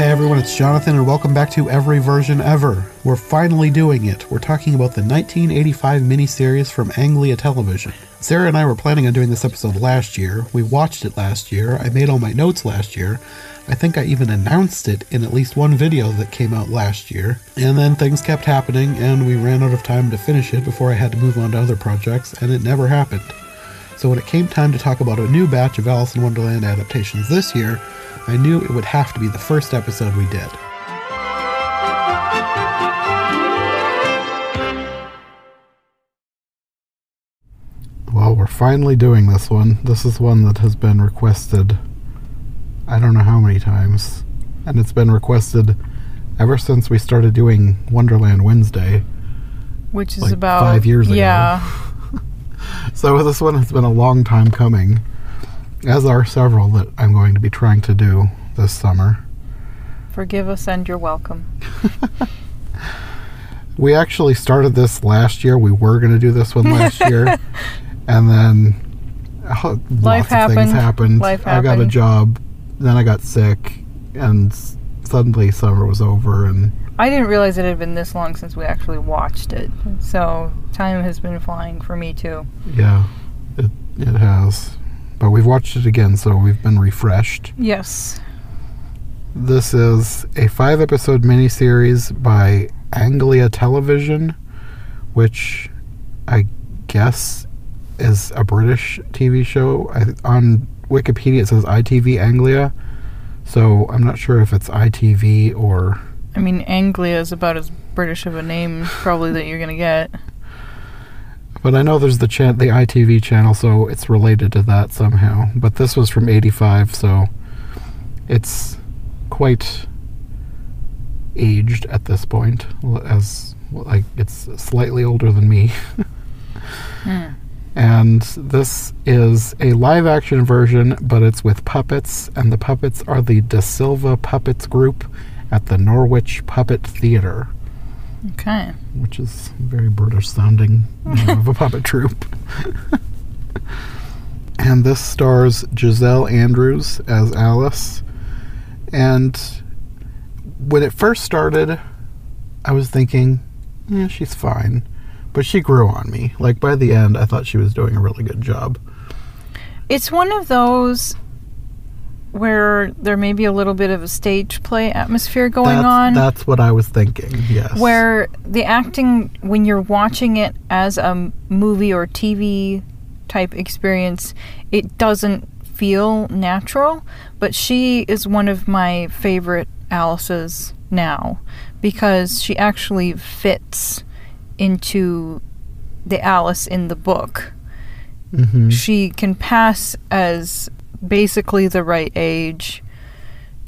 Hey everyone, it's Jonathan, and welcome back to Every Version Ever. We're finally doing it. We're talking about the 1985 miniseries from Anglia Television. Sarah and I were planning on doing this episode last year. We watched it last year. I made all my notes last year. I think I even announced it in at least one video that came out last year. And then things kept happening, and we ran out of time to finish it before I had to move on to other projects, and it never happened. So when it came time to talk about a new batch of Alice in Wonderland adaptations this year, I knew it would have to be the first episode we did. Well, we're finally doing this one. This is one that has been requested I don't know how many times. And it's been requested ever since we started doing Wonderland Wednesday. Which is like about five years ago. Yeah. So this one has been a long time coming, as are several that I'm going to be trying to do this summer. Forgive us and you're welcome. We actually started this last year. We were going to do this one last year, and then uh, lots Life of things happened. Life I got a happened. job, then I got sick, and s- suddenly summer was over, and I didn't realize it had been this long since we actually watched it. So time has been flying for me too. yeah, it it has. But we've watched it again, so we've been refreshed. Yes. This is a five episode miniseries by Anglia Television, which I guess is a British TV show. I, on Wikipedia it says ITV Anglia, so I'm not sure if it's ITV or. I mean, Anglia is about as British of a name probably that you're gonna get. But I know there's the chan- the ITV channel, so it's related to that somehow. But this was from '85, so it's quite aged at this point, as like it's slightly older than me. Hmm. And this is a live action version, but it's with puppets, and the puppets are the De Silva Puppets Group at the Norwich Puppet Theatre Okay. which is very British sounding of a puppet troupe. and this stars Giselle Andrews as Alice. And when it first started, I was thinking, yeah, she's fine. But she grew on me. Like by the end, I thought she was doing a really good job. It's one of those where there may be a little bit of a stage play atmosphere going that's, on. That's what I was thinking, yes. where the acting when you're watching it as a movie or TV type experience it doesn't feel natural but she is one of my favorite Alice's now because she actually fits into the Alice in the book Mhm. she can pass as basically the right age.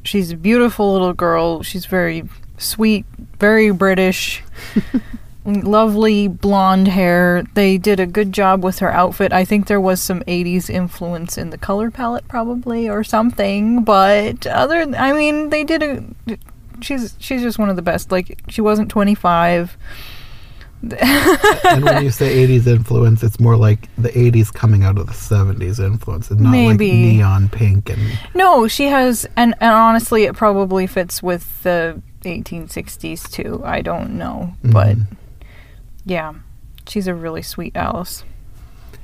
She's a beautiful little girl. She's very sweet, very British. Lovely blonde hair. They did a good job with her outfit. I think there was some 80s influence in the color palette probably or something, but other I mean, they did a she's she's just one of the best. Like she wasn't 25. And when you say 80s influence, it's more like the 80s coming out of the 70s influence, and not Maybe. like neon pink and No, she has, and, and honestly, it probably fits with the 1860s too. I don't know, but Mhm. yeah, she's a really sweet Alice.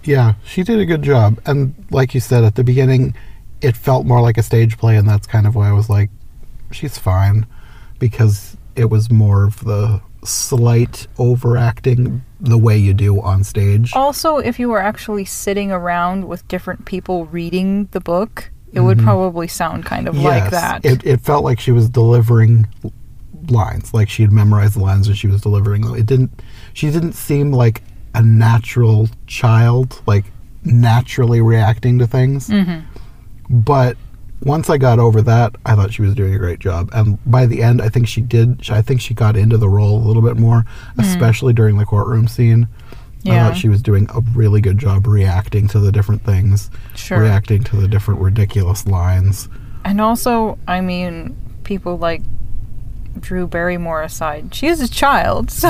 yeah, she did a good job. And like you said at the beginning, it felt more like a stage play, and that's kind of why I was like, she's fine, because it was more of the slight overacting the way you do on stage. Also, if you were actually sitting around with different people reading the book, it would Mhm. probably sound kind of like that. It, it felt like she was delivering lines, like she had memorized the lines and she was delivering them. It didn't. She didn't seem like a natural child, like naturally reacting to things. hmm But once I got over that, I thought she was doing a great job. And by the end, I think she did. I think she got into the role a little bit more, especially during the courtroom scene. I thought she was doing a really good job reacting to the different things, Sure. reacting to the different ridiculous lines. And also, I mean, people like Drew Barrymore aside, she is a child, so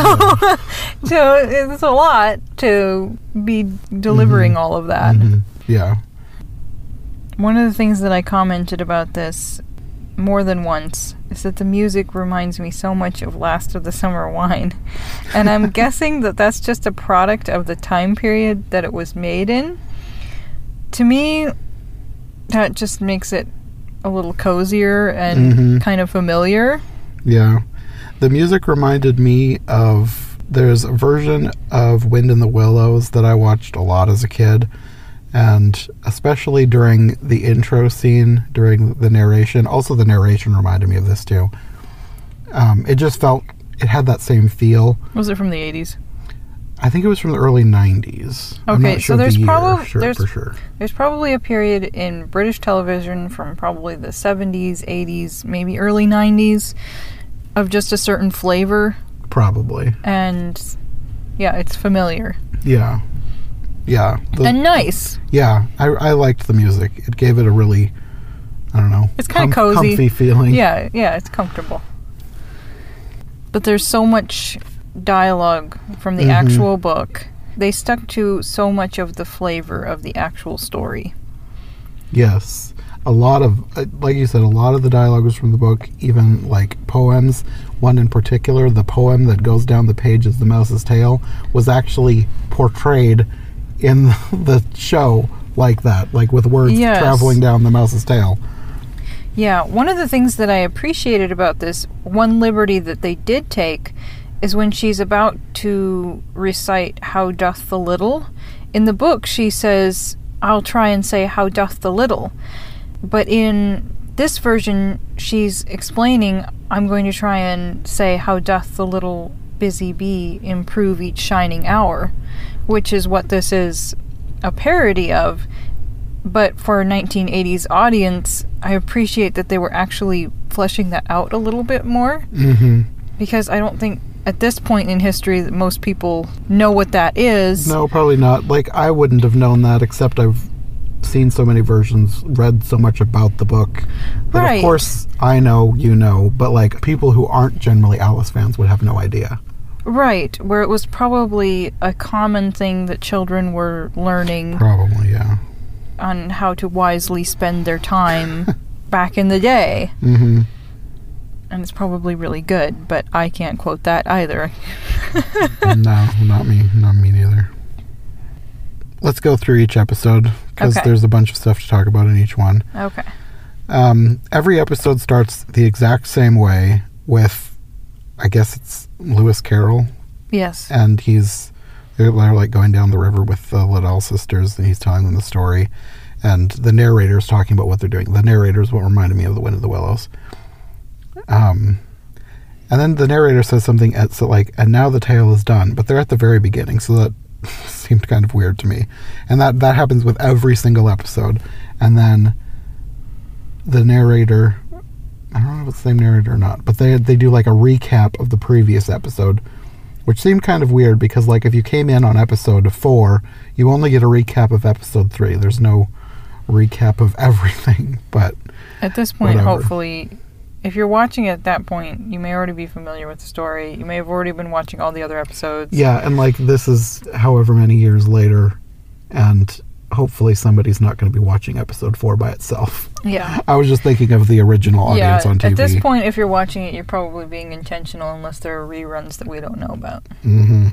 so it's a lot to be delivering all of that. Mhm. Yeah. One of the things that I commented about this more than once is that the music reminds me so much of Last of the Summer Wine. And I'm guessing that that's just a product of the time period that it was made in. To me, that just makes it a little cozier and Mhm. kind of familiar. Yeah. The music reminded me of there's a version of Wind in the Willows that I watched a lot as a kid. And especially during the intro scene, during the narration, also the narration reminded me of this too. Um, it just felt, it had that same feel. Was it from the 80s? I think it was from the early 90s. I'm Okay, not so there's the year, probab- sure, there's- sure. There's probably a period in British television from probably the 70s, 80s, maybe early 90s of just a certain flavor. Probably. And yeah, it's familiar Yeah. Yeah. The- and nice. Yeah, I, I liked the music. It gave it a really, I don't know, It's kinda cozy. comfy feeling. Yeah, yeah, it's comfortable. But there's so much dialogue from the Mhm. actual book. They stuck to so much of the flavor of the actual story. Yes, a lot of, uh, like you said, a lot of the dialogue was from the book. Even like poems. One in particular, the poem that goes down the page as the mouse's tail, was actually portrayed in the show like that, like with words Yes. traveling down the mouse's tail. Yeah, one of the things that I appreciated about this, one liberty that they did take, is when she's about to recite How Doth the Little. In the book, she says, I'll try and say, How doth the little. But in this version, she's explaining, I'm going to try and say, How doth the little busy bee improve each shining hour, which is what this is a parody of. But for a 1980s audience, I appreciate that they were actually fleshing that out a little bit more Mm-hmm. because I don't think at this point in history that most people know what that is. No, probably not. Like I wouldn't have known that, except I've seen so many versions, read so much about the book. That Right. Of course, I know you know, but like people who aren't generally Alice fans would have no idea. Right, where it was probably a common thing that children were learning Probably, yeah. on how to wisely spend their time back in the day. Mm-hmm. And it's probably really good, but I can't quote that either. no, not me. Not me neither. Let's go through each episode because Okay. there's a bunch of stuff to talk about in each one. Okay. Um, every episode starts the exact same way with, I guess it's Lewis Carroll, Yes. and he's they're, they're like going down the river with the Liddell sisters, and he's telling them the story, and the narrator's talking about what they're doing. The narrator is what reminded me of the Wind of the Willows. Um, and then the narrator says something at so like, and now the tale is done, but they're at the very beginning, so that seemed kind of weird to me, and that that happens with every single episode, and then the narrator. I don't know if it's the same narrator or not, but they they do like a recap of the previous episode, which seemed kind of weird because like if you came in on episode four, you only get a recap of episode three. There's no recap of everything, but At this point, Whatever. hopefully, if you're watching at that point, you may already be familiar with the story. You may have already been watching all the other episodes. yeah, and like this is however many years later, and hopefully somebody's not going to be watching episode four by itself. Yeah. I was just thinking of the original audience yeah, on TV. At this point, if you're watching it, you're probably being intentional unless there are reruns that we don't know about. Mm-hmm.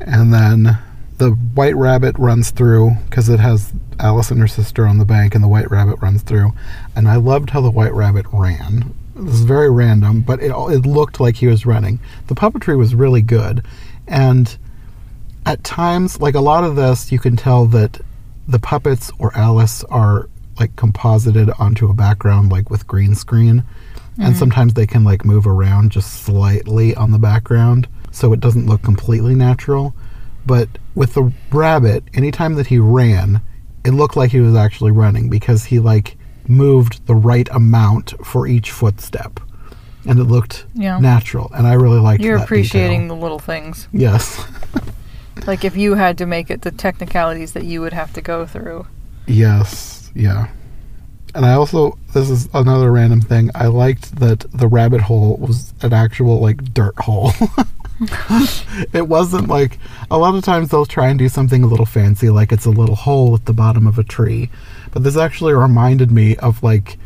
And then the white rabbit runs through because it has Alice and her sister on the bank, and the white rabbit runs through. And I loved how the white rabbit ran. This is very random, but it, it looked like he was running. The puppetry was really good. And at times, like a lot of this, you can tell that the puppets or Alice are like composited onto a background, like with green screen. And mm-hmm. sometimes they can like move around just slightly on the background so it doesn't look completely natural. But with the rabbit, anytime that he ran, it looked like he was actually running because he like moved the right amount for each footstep. And it looked Yeah. natural. And I really liked You're appreciating detail. the little things. Yes. Like if you had to make it the technicalities that you would have to go through. Yes, yeah. And I also, this is another random thing. I liked that the rabbit hole was an actual like dirt hole. it wasn't like a lot of times they'll try and do something a little fancy, like it's a little hole at the bottom of a tree. But this actually reminded me of like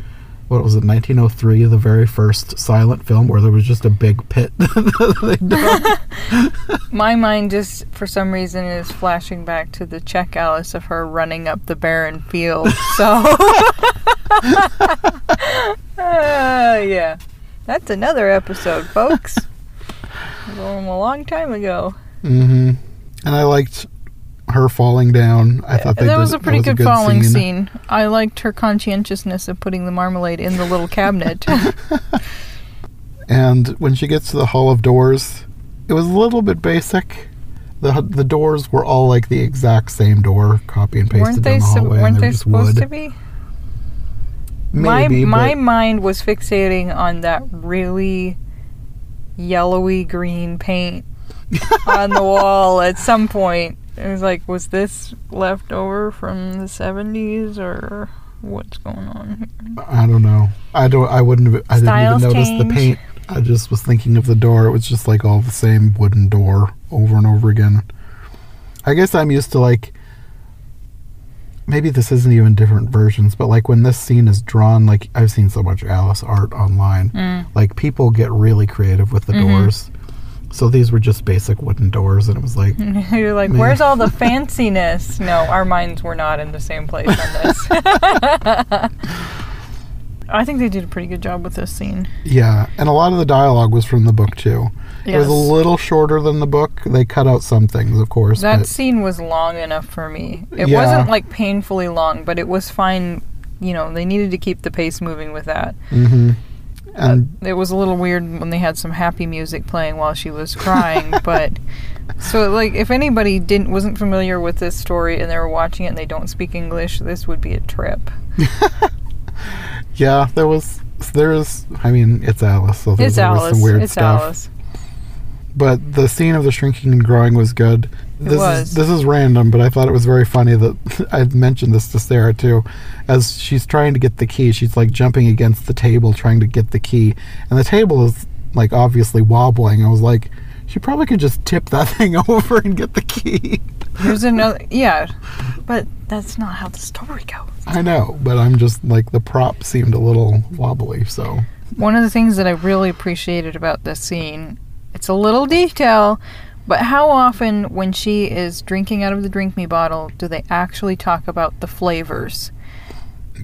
what was it, 1903, the very first silent film where there was just a big pit. that they dug. My mind just, for some reason, is flashing back to the Czech Alice of her running up the barren field. So, uh, yeah, that's another episode, folks. From a long time ago. mm-hmm And I liked her falling down. I thought they that did, was a pretty that good, falling scene. I liked her conscientiousness of putting the marmalade in the little cabinet. And when she gets to the Hall of Doors, it was a little bit basic. The the doors were all like the exact same door, copy and pasted weren't they? down the So, hallway, weren't and they just supposed wood. to be? my Maybe, my but mind was fixating on that really yellowy green paint on the wall at some point. It was like, was this left over from the seventies or what's going on here? I don't know. I don't. I wouldn't. Have, I Styles didn't even notice change. the paint. I just was thinking of the door. It was just like all the same wooden door over and over again. I guess I'm used to like. Maybe this isn't even different versions, but like when this scene is drawn, like I've seen so much Alice art online. Mm. Like people get really creative with the Mhm. doors. So these were just basic wooden doors, and it was like, You're like, Yeah. where's all the fanciness? No, our minds were not in the same place on this. I think they did a pretty good job with this scene. yeah. And a lot of the dialogue was from the book too. It was a little shorter than the book. They cut out some things, of course. That scene was long enough for me. It Yeah. wasn't like painfully long, but it was fine. You know, they needed to keep the pace moving with that. hmm And Uh, it was a little weird when they had some happy music playing while she was crying, but so like if anybody didn't wasn't familiar with this story and they were watching it and they don't speak English, this would be a trip. yeah, there was there is. I mean, it's Alice, so there, It's Alice. some weird it's stuff. Alice. But the scene of the shrinking and growing was good. This was. is this is random, but I thought it was very funny that I mentioned this to Sarah too. As she's trying to get the key, she's like jumping against the table trying to get the key, and the table is like obviously wobbling. I was like, she probably could just tip that thing over and get the key. There's another yeah, but that's not how the story goes. I know, but I'm just like the prop seemed a little wobbly, so One of the things that I really appreciated about this scene, it's a little detail, but how often when she is drinking out of the drink me bottle do they actually talk about the flavors?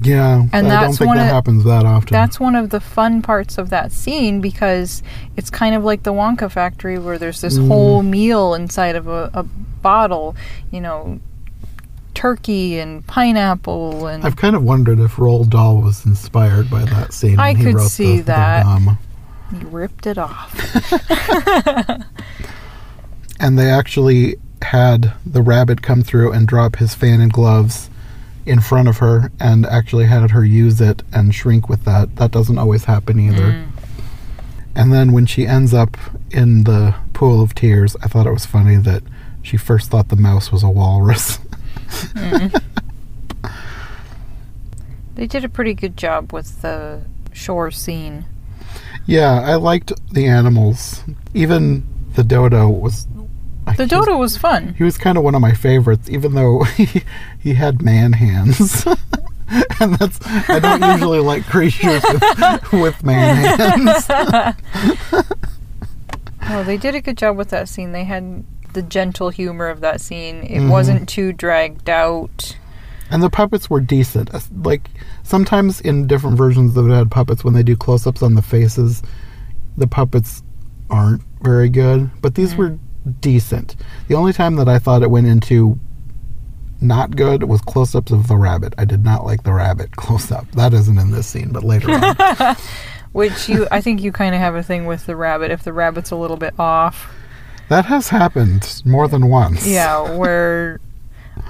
yeah. And I don't that's think one that of- happens that often. That's one of the fun parts of that scene because it's kind of like the Wonka factory where there's this Mm. whole meal inside of a, a bottle, you know, turkey and pineapple and I've kind of wondered if Roald Dahl was inspired by that scene. I could see the, that. He ripped it off. And they actually had the rabbit come through and drop his fan and gloves in front of her and actually had her use it and shrink with that. That doesn't always happen either. Mm. And then when she ends up in the pool of tears, I thought it was funny that she first thought the mouse was a walrus. Mm. They did a pretty good job with the shore scene. Yeah, I liked the animals. Even the dodo was. The he was- dodo was fun. He was kind of one of my favorites, even though he, he had man hands. and that's I don't usually like creatures with, with man hands. Oh, they did a good job with that scene. They had the gentle humor of that scene. It Mhm. wasn't too dragged out. And the puppets were decent. Like sometimes in different versions that had puppets, when they do close-ups on the faces, the puppets aren't very good. But these Mhm. were decent. The only time that I thought it went into not good was close-ups of the rabbit. I did not like the rabbit close-up. That isn't in this scene, but later on. Which you, I think you kind of have a thing with the rabbit. If the rabbit's a little bit off, That has happened more than once. yeah. Where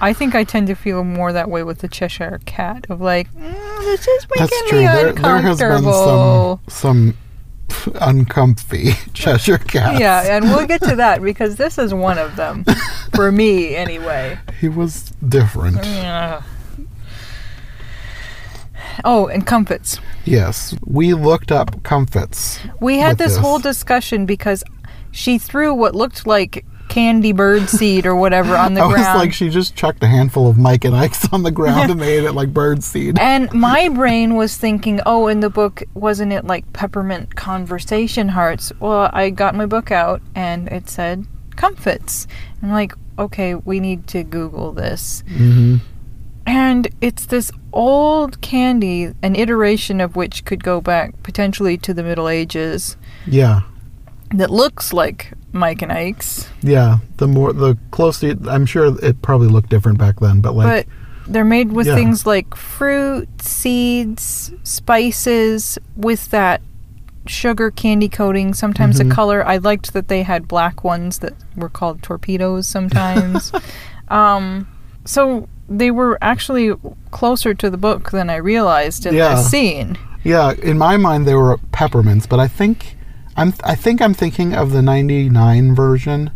I think I tend to feel more that way with the Cheshire Cat. Of like, mm, this is making That's true. me There, there has been uncomfortable. some some uncomfy Cheshire cats. Yeah, and we'll get to that because this is one of them, for me anyway. he was different. Yeah. Oh, and comfits. Yes, we looked up comfits. We had this, this. whole discussion because she threw what looked like candy bird seed or whatever on the I was ground. like, she just chucked a handful of Mike and Ike's on the ground and made it like bird seed. and my brain was thinking, oh, in the book, wasn't it like peppermint conversation hearts? Well, I got my book out and it said comfits. I'm like, okay, we need to Google this. hmm And it's this old candy, an iteration of which could go back potentially to the Middle Ages, Yeah. that looks like Mike and Ike's, Yeah. The more, the closer, I'm sure it probably looked different back then, but like, but they're made with Yeah. things like fruit, seeds, spices, with that sugar candy coating, sometimes Mhm. a color. I liked that they had black ones that were called torpedoes sometimes. um, so they were actually closer to the book than I realized in Yeah. this scene. Yeah, in my mind they were peppermints, but I think I'm I think I'm thinking of the 99 version,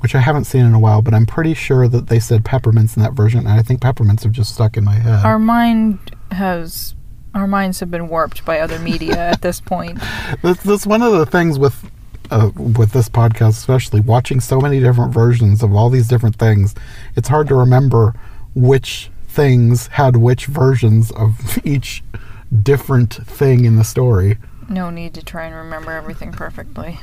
which I haven't seen in a while, but I'm pretty sure that they said peppermints in that version, and I think peppermints have just stuck in my head. Our mind has. Our minds have been warped by other media at this point. That's, that's one of the things with uh, with this podcast, especially watching so many different versions of all these different things. It's hard to remember which things had which versions of each different thing in the story. No need to try and remember everything perfectly.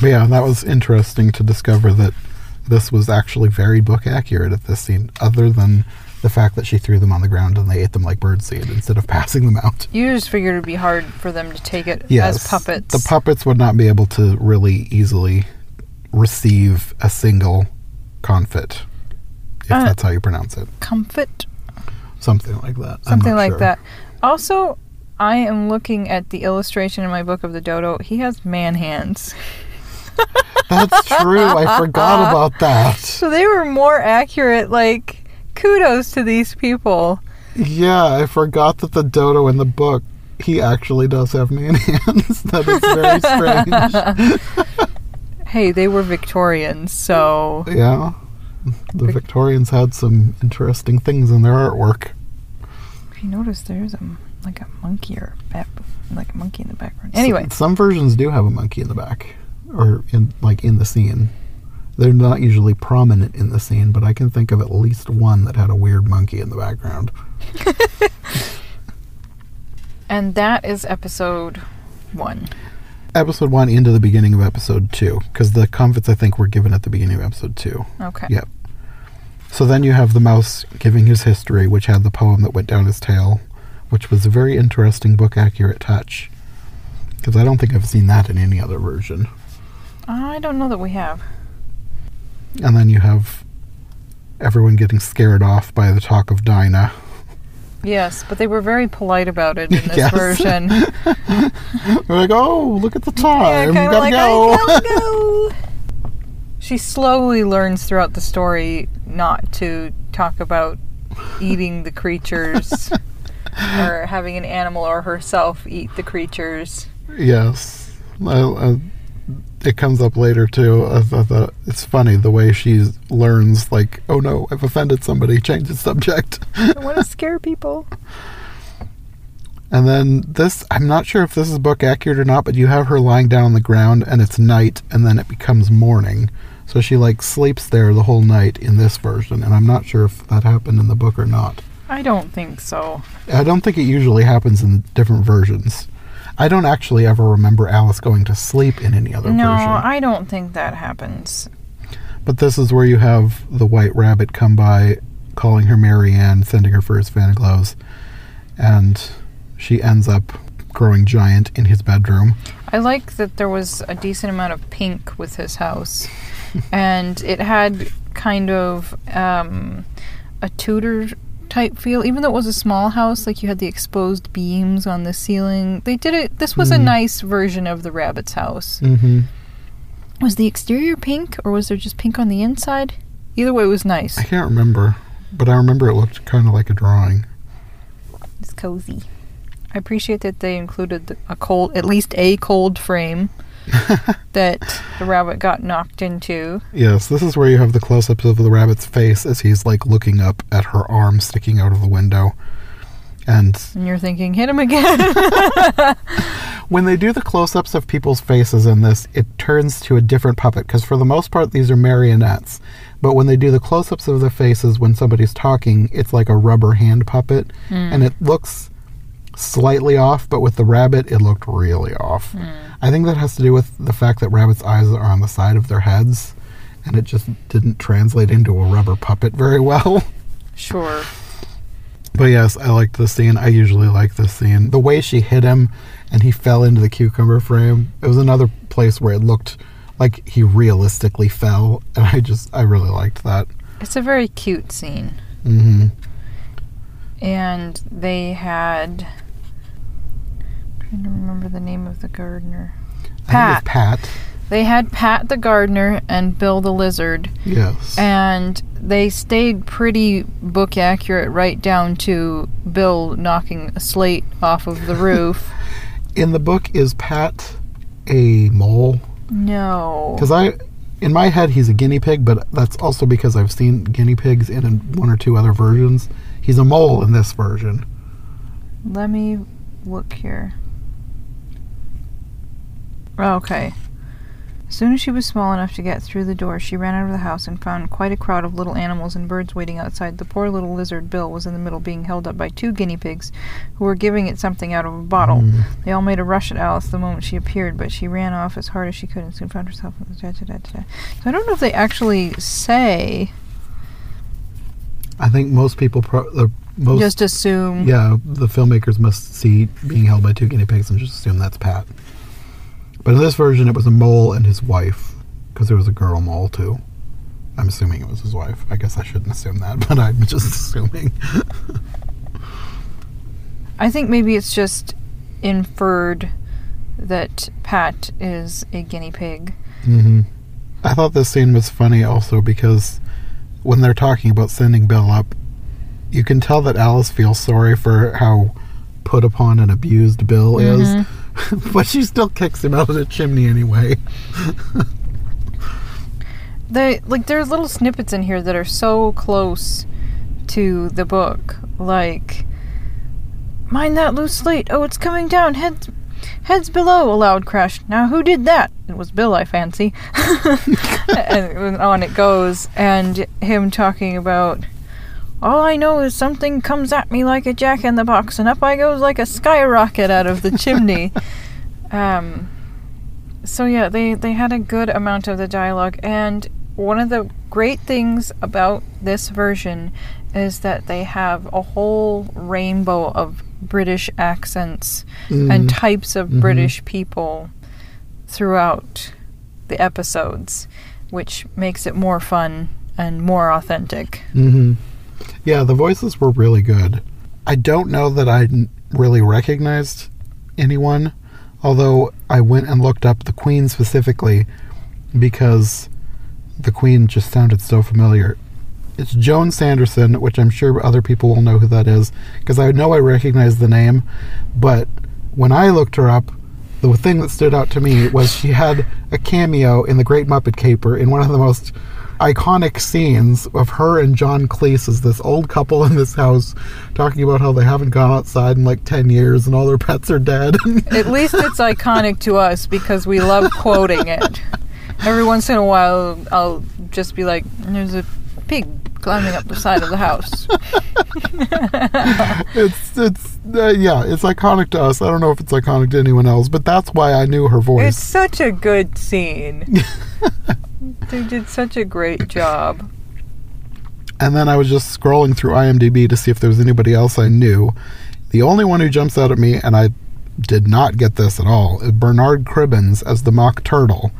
But yeah, that was interesting to discover that this was actually very book accurate at this scene, other than the fact that she threw them on the ground and they ate them like birdseed instead of passing them out. You just figured it'd be hard for them to take it Yes, as puppets. The puppets would not be able to really easily receive a single confit, if Uh, that's how you pronounce it. Comfort, Something like that. Something like sure. that. Also, I am looking at the illustration in my book of the dodo. He has man hands. That's true. I forgot about that. So they were more accurate. Like, kudos to these people. Yeah, I forgot that the dodo in the book he actually does have man hands. that is very strange. Hey, they were Victorians, so Yeah. The Victorians had some interesting things in their artwork. if you notice, there's a like a monkey or a, like a monkey in the background. Anyway, some versions do have a monkey in the back, or in like in the scene. They're not usually prominent in the scene, but I can think of at least one that had a weird monkey in the background. and that is episode one. Episode one into the beginning of episode two, because the comfits I think were given at the beginning of episode two. Okay. Yep. So then you have the mouse giving his history, which had the poem that went down his tail, which was a very interesting book accurate touch. Because I don't think I've seen that in any other version. I don't know that we have. And then you have everyone getting scared off by the talk of Dinah. Yes, but they were very polite about it in this Yes. version. They're like, oh, look at the Yeah, time. kinda Gotta like, go. "I gotta go." She slowly learns throughout the story not to talk about eating the creatures or having an animal or herself eat the creatures. yes. I, I, it comes up later, too. I thought it's funny the way she learns, like, oh no, I've offended somebody, change the subject. I want to scare people. And then this, I'm not sure if this is book accurate or not, but you have her lying down on the ground and it's night and then it becomes morning. So she like sleeps there the whole night in this version, and I'm not sure if that happened in the book or not. I don't think so. I don't think it usually happens in different versions. I don't actually ever remember Alice going to sleep in any other No, version. No, I don't think that happens. But this is where you have the white rabbit come by, calling her Mary Ann, sending her for his fan gloves, and she ends up growing giant in his bedroom. I like that there was a decent amount of pink with his house, and it had kind of um, a Tudor type feel. Even though it was a small house, like you had the exposed beams on the ceiling. They did it. This was a Mm. nice version of the rabbit's house. Mm-hmm. Was the exterior pink, or was there just pink on the inside? Either way, it was nice. I can't remember, but I remember it looked kind of like a drawing. It's cozy. I appreciate that they included a cold, at least a cold frame that the rabbit got knocked into. Yes, this is where you have the close-ups of the rabbit's face as he's like looking up at her arm sticking out of the window. And And you're thinking, hit him again. when they do the close-ups of people's faces in this, it turns to a different puppet because for the most part these are marionettes. But when they do the close-ups of their faces when somebody's talking, it's like a rubber hand puppet, hmm. and it looks slightly off. But with the rabbit, it looked really off. I think that has to do with the fact that rabbits' eyes are on the side of their heads, and it just didn't translate into a rubber puppet very well. Sure. But yes, I liked the scene. I usually like this scene. The way she hit him and he fell into the cucumber frame. It was another place where it looked like he realistically fell, and I just I really liked that. It's a very cute scene. Mm hmm And they had. Trying to remember the name of the gardener. Pat. Pat. They had Pat the gardener and Bill the lizard, Yes. and they stayed pretty book accurate right down to Bill knocking a slate off of the roof. In the book, is Pat a mole? no. Because I, in my head, he's a guinea pig, but that's also because I've seen guinea pigs in one or two other versions. He's a mole in this version. Let me look here. Okay. As soon as she was small enough to get through the door, she ran out of the house and found quite a crowd of little animals and birds waiting outside. The poor little lizard Bill was in the middle, being held up by two guinea pigs, who were giving it something out of a bottle. Mm. They all made a rush at Alice the moment she appeared, but she ran off as hard as she could and soon found herself in the da, da, da, da. So I don't know if they actually say, I think most people, pro- the most just assume. Yeah, the filmmakers must see being held by two guinea pigs and just assume that's Pat. But in this version, it was a mole and his wife, because there was a girl mole too. I'm assuming it was his wife. I guess I shouldn't assume that, but I'm just assuming. I think maybe it's just inferred that Pat is a guinea pig. Mm-hmm. I thought this scene was funny also because when they're talking about sending Bill up, you can tell that Alice feels sorry for how put upon and abused Bill is, but she still kicks him out of the chimney anyway. They like there's little snippets in here that are so close to the book. Like Mind that loose slate. Oh, it's coming down. Heads heads below, a loud crash. Now who did that? It was Bill, I fancy. and on it goes and him talking about all I know is something comes at me like a jack in the box, and up I goes like a skyrocket out of the chimney. Um, so yeah, they they had a good amount of the dialogue, and one of the great things about this version is that they have a whole rainbow of British accents and types of Mhm. British people throughout the episodes, which makes it more fun and more authentic. hmm Yeah, the voices were really good. I don't know that I really recognized anyone, although I went and looked up the Queen specifically because the Queen just sounded so familiar. It's Joan Sanderson, which I'm sure other people will know who that is, because I know I recognize the name, but when I looked her up, the thing that stood out to me was she had a cameo in The Great Muppet Caper in one of the most iconic scenes of her and John Cleese as this old couple in this house talking about how they haven't gone outside in like 10 years and all their pets are dead. At least it's iconic to us because we love quoting it. Every once in a while, I'll just be like, "There's a pig climbing up the side of the house." it's it's uh, yeah, it's iconic to us. I don't know if it's iconic to anyone else, but that's why I knew her voice. It's such a good scene. they did such a great job. And then I was just scrolling through IMDb to see if there was anybody else I knew. The only one who jumps out at me, and I did not get this at all, is Bernard Cribbins as the Mock Turtle.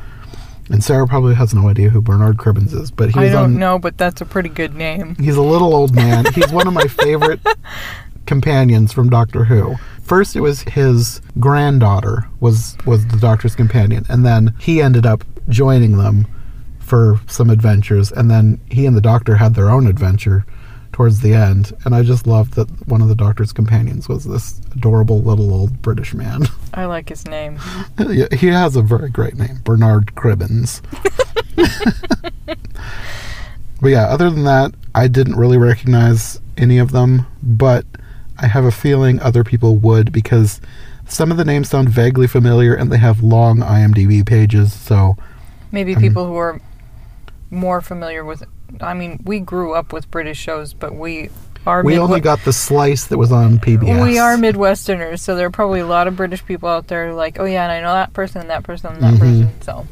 And Sarah probably has no idea who Bernard Cribbins is, but he's I don't on, know, but that's a pretty good name. He's a little old man. He's one of my favorite companions from Doctor Who. First, it was his granddaughter was was the Doctor's companion, and then he ended up joining them for some adventures, and then he and the Doctor had their own adventure towards the end. And I just loved that one of the Doctor's companions was this adorable little old British man. I like his name. He has a very great name, Bernard Cribbins. but yeah, other than that, I didn't really recognize any of them, but I have a feeling other people would because Some of the names sound vaguely familiar, and they have long IMDb pages. So Maybe Um, people who are more familiar with. I mean, we grew up with British shows, but we are. we only got the slice that was on PBS. We are Midwesterners, so there are probably a lot of British people out there like, oh yeah, and I know that person and that person and that Mhm. person. So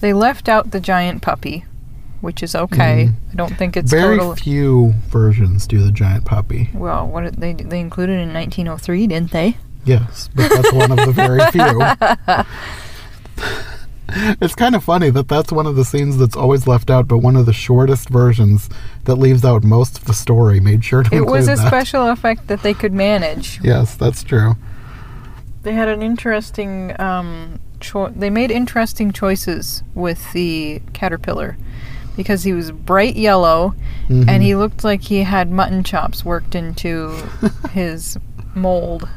they left out the giant puppy, which is okay. I don't think it's Mm-hmm. Very total. few versions do the giant puppy. Well, what did they they included in 1903, didn't they? Yes, but that's one of the very few. It's kind of funny that that's one of the scenes that's always left out, but one of the shortest versions that leaves out most of the story made sure to It was a that. special effect that they could manage. Yes, that's true. They had an interesting. Um, cho- they made interesting choices with the caterpillar because he was bright yellow Mhm. and he looked like he had mutton chops worked into his mold.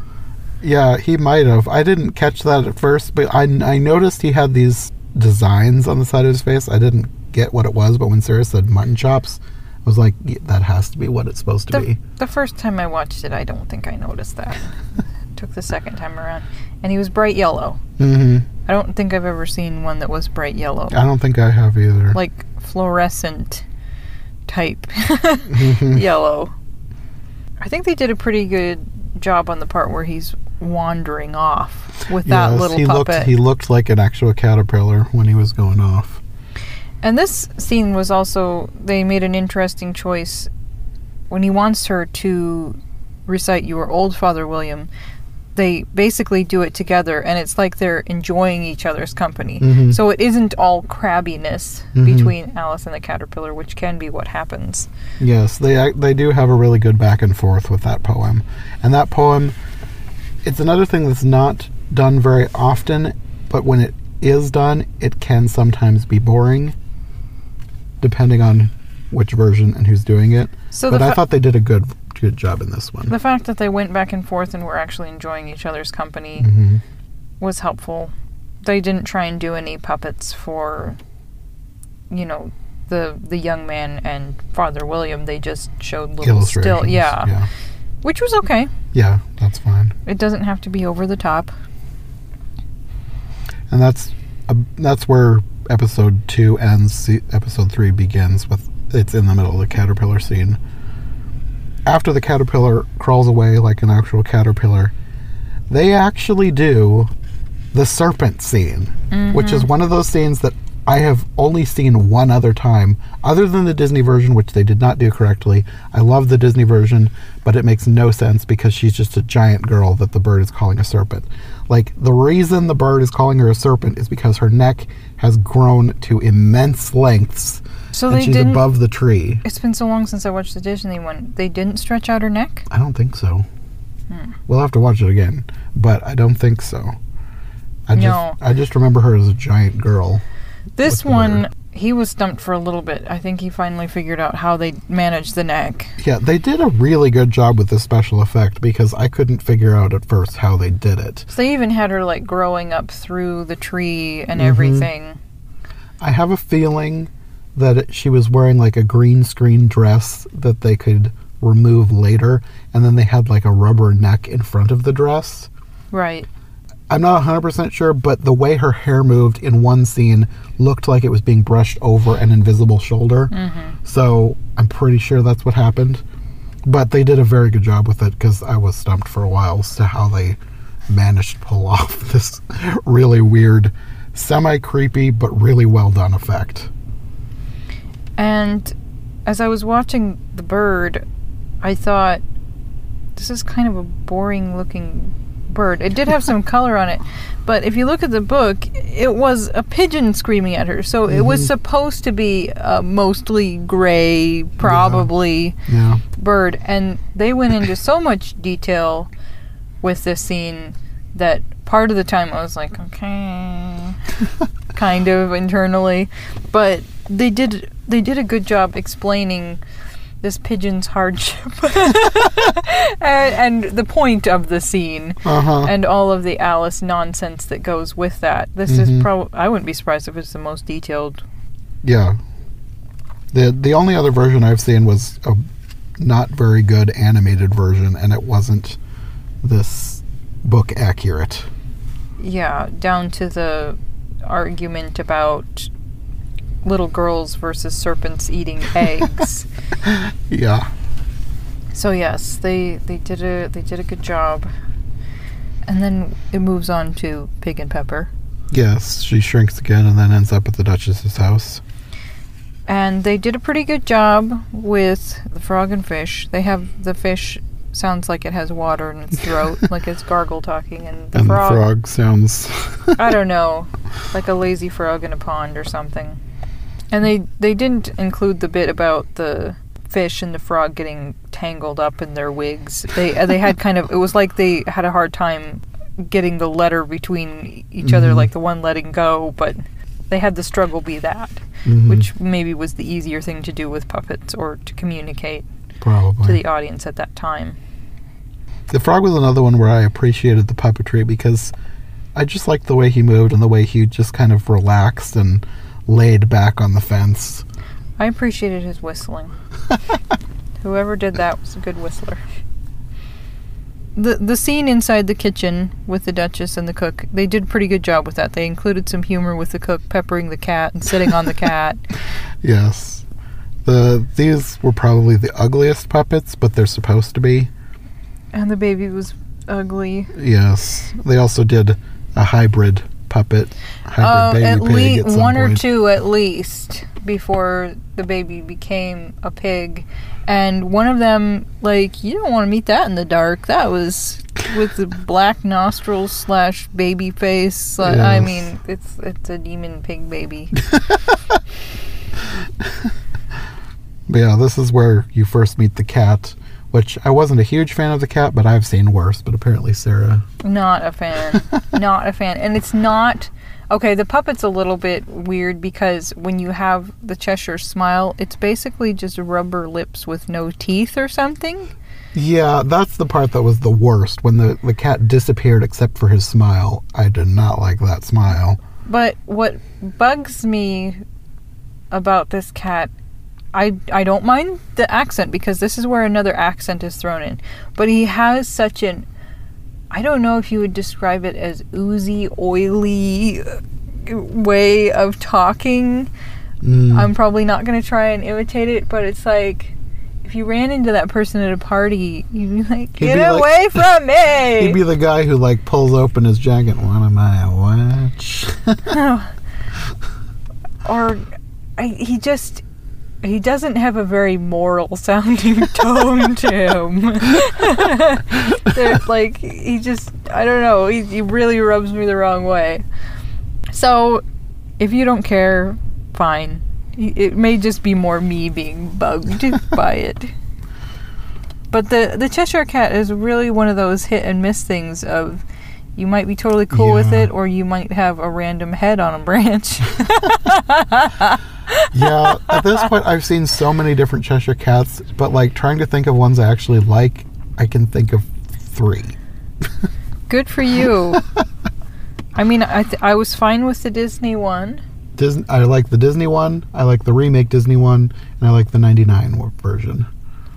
Yeah, he might have. I didn't catch that at first, but I, I noticed he had these designs on the side of his face. I didn't get what it was, but when Sarah said mutton chops, I was like, yeah, that has to be what it's supposed to The, be. the first time I watched it, I don't think I noticed that. Took the second time around, and he was bright yellow. hmm I don't think I've ever seen one that was bright yellow, I don't think I have either. like fluorescent type Mhm. yellow. I think they did a pretty good job on the part where he's wandering off with that little he puppet. looked he looked like an actual caterpillar when he was going off. And this scene was also they made an interesting choice when he wants her to recite "Your old Father William." They basically do it together, and it's like they're enjoying each other's company. Mhm. So it isn't all crabbiness Mhm. between Alice and the caterpillar, which can be what happens. Yes, they they do have a really good back and forth with that poem, and that poem, it's another thing that's not done very often, but when it is done, it can sometimes be boring, depending on which version and who's doing it. So but the I thought they did a good good job in this one. the fact that they went back and forth and were actually enjoying each other's company hmm was helpful. They didn't try and do any puppets for, you know, the the young man and Father William. They just showed little still, Illustrations. yeah, yeah, which was okay. yeah, that's fine. It doesn't have to be over the top. and that's uh, that's where episode two ends. Se- episode three begins with it's in the middle of the caterpillar scene. After the caterpillar crawls away like an actual caterpillar, they actually do the serpent scene, which is one of those scenes that I have only seen one other time, other than the Disney version, which they did not do correctly. I love the Disney version, but it makes no sense because she's just a giant girl that the bird is calling a serpent. Like, the reason the bird is calling her a serpent is because her neck has grown to immense lengths So and they she's didn't. above the tree. it's been so long since I watched the Disney one. They didn't stretch out her neck. I don't think so. Hmm. We'll have to watch it again, but I don't think so. I just, I just remember her as a giant girl. This one, he was stumped for a little bit. I think he finally figured out how they managed the neck. Yeah, they did a really good job with this special effect because I couldn't figure out at first how they did it. So they even had her like growing up through the tree and Mhm. everything. I have a feeling that she was wearing like a green screen dress that they could remove later, and then they had like a rubber neck in front of the dress. Right. I'm not 100% sure, but the way her hair moved in one scene looked like it was being brushed over an invisible shoulder. Mm-hmm. So I'm pretty sure that's what happened. But they did a very good job with it because I was stumped for a while as to how they managed to pull off this really weird, semi creepy, but really well done effect. And as I was watching the bird, I thought, this is kind of a boring looking bird. It did have some color on it, but if you look at the book, it was a pigeon screaming at her. So it was Mhm. supposed to be a mostly gray, probably Yeah. bird. And they went into so much detail with this scene that part of the time I was like, okay, kind of internally, but they did they did a good job explaining this pigeon's hardship and, and the point of the scene Uh huh. and all of the Alice nonsense that goes with that. This Mhm. is probably I wouldn't be surprised if it's the most detailed. Yeah. The the only other version I've seen was a not very good animated version, and it wasn't this book accurate. Yeah, down to the argument about little girls versus serpents eating eggs. Yeah. So yes, they they did a they did a good job. And then it moves on to Pig and Pepper. Yes, she shrinks again and then ends up at the Duchess's house. And they did a pretty good job with the frog and fish. They have the fish sounds like it has water in its throat, like it's gargle talking, and the and frog, the frog sounds. I don't know, like a lazy frog in a pond or something. And they they didn't include the bit about the fish and the frog getting tangled up in their wigs. They uh, they had kind of it was like they had a hard time getting the letter between each other, Mhm. like the one letting go, but they had the struggle be that, Mhm, which maybe was the easier thing to do with puppets or to communicate probably. to the audience at that time. The frog was another one where I appreciated the puppetry because I just liked the way he moved and the way he just kind of relaxed and laid back on the fence. I appreciated his whistling. Whoever did that was a good whistler. The the scene inside the kitchen with the Duchess and the cook, they did a pretty good job with that. They included some humor with the cook peppering the cat and sitting on the cat. Yes. The these were probably the ugliest puppets, but they're supposed to be. And the baby was ugly. Yes. They also did a hybrid puppet, hybrid Uh, baby at pig least at one or two at least before the baby became a pig. And one of them, like, you don't want to meet that in the dark. That was with the black nostrils slash baby face. Sla- I mean, it's it's a demon pig baby. Yeah, this is where you first meet the cat, which I wasn't a huge fan of the cat, but I've seen worse. But apparently Sarah. Not a fan. not a fan. And it's not. Okay, the puppet's a little bit weird because when you have the Cheshire smile, it's basically just rubber lips with no teeth or something. Yeah, that's the part that was the worst. When the, the cat disappeared except for his smile, I did not like that smile. But what bugs me about this cat, I I don't mind the accent because this is where another accent is thrown in. But he has such an I don't know if you would describe it as oozy, oily way of talking. Mm, I'm probably not going to try and imitate it, but it's like if you ran into that person at a party, you'd be like, "Get be like- away from me He'd be the guy who like pulls open his jacket. What am I, a witch? or I, he just he doesn't have a very moral sounding tone to him. Like he just I don't know. He, he really rubs me the wrong way. So if you don't care, fine. It may just be more me being bugged by it. But the the Cheshire Cat is really one of those hit and miss things of you might be totally cool with it or you might have a random head on a branch. Yeah, at this point, I've seen so many different Cheshire cats, but like trying to think of ones I actually like, I can think of three. Good for you. I mean, I th- I was fine with the Disney one. Disney, I like the Disney one, I like the remake Disney one, and I like the '99 version.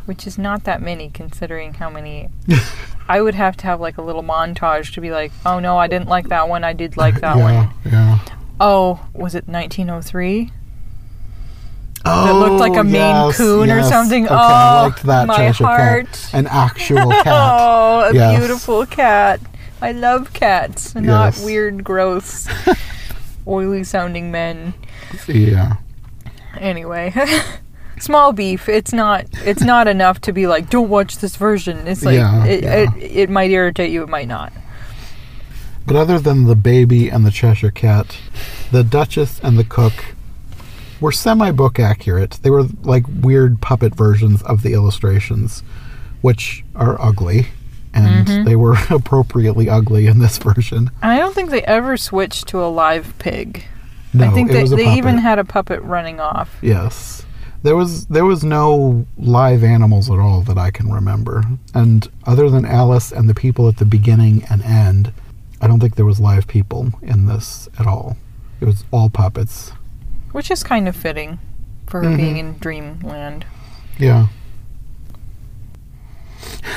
which is not that many considering how many I would have to have like a little montage to be like, "Oh no, I didn't like that one. I did like that yeah, one." yeah. Oh, was it 1903? Oh, looked like a oh, Maine yes, Coon or something. Okay, Oh, I liked that my Cheshire heart. cat, an actual cat. Oh, a Yes. beautiful cat. I love cats, not Yes. weird, gross, oily sounding men. yeah, Anyway, small beef. It's not. It's not enough to be like, don't watch this version. It's like Yeah, it, yeah. It, it might irritate you. It might not. but other than the baby and the Cheshire cat, the Duchess and the cook were semi-book accurate. They were like weird puppet versions of the illustrations, which are ugly, and Mhm. they were appropriately ugly in this version. And I don't think they ever switched to a live pig. No, I think they, they even had a puppet running off. Yes. There was there was no live animals at all that I can remember. And other than Alice and the people at the beginning and end, I don't think there was live people in this at all. It was all puppets. Which is kind of fitting for Mhm. being in Dreamland. Yeah.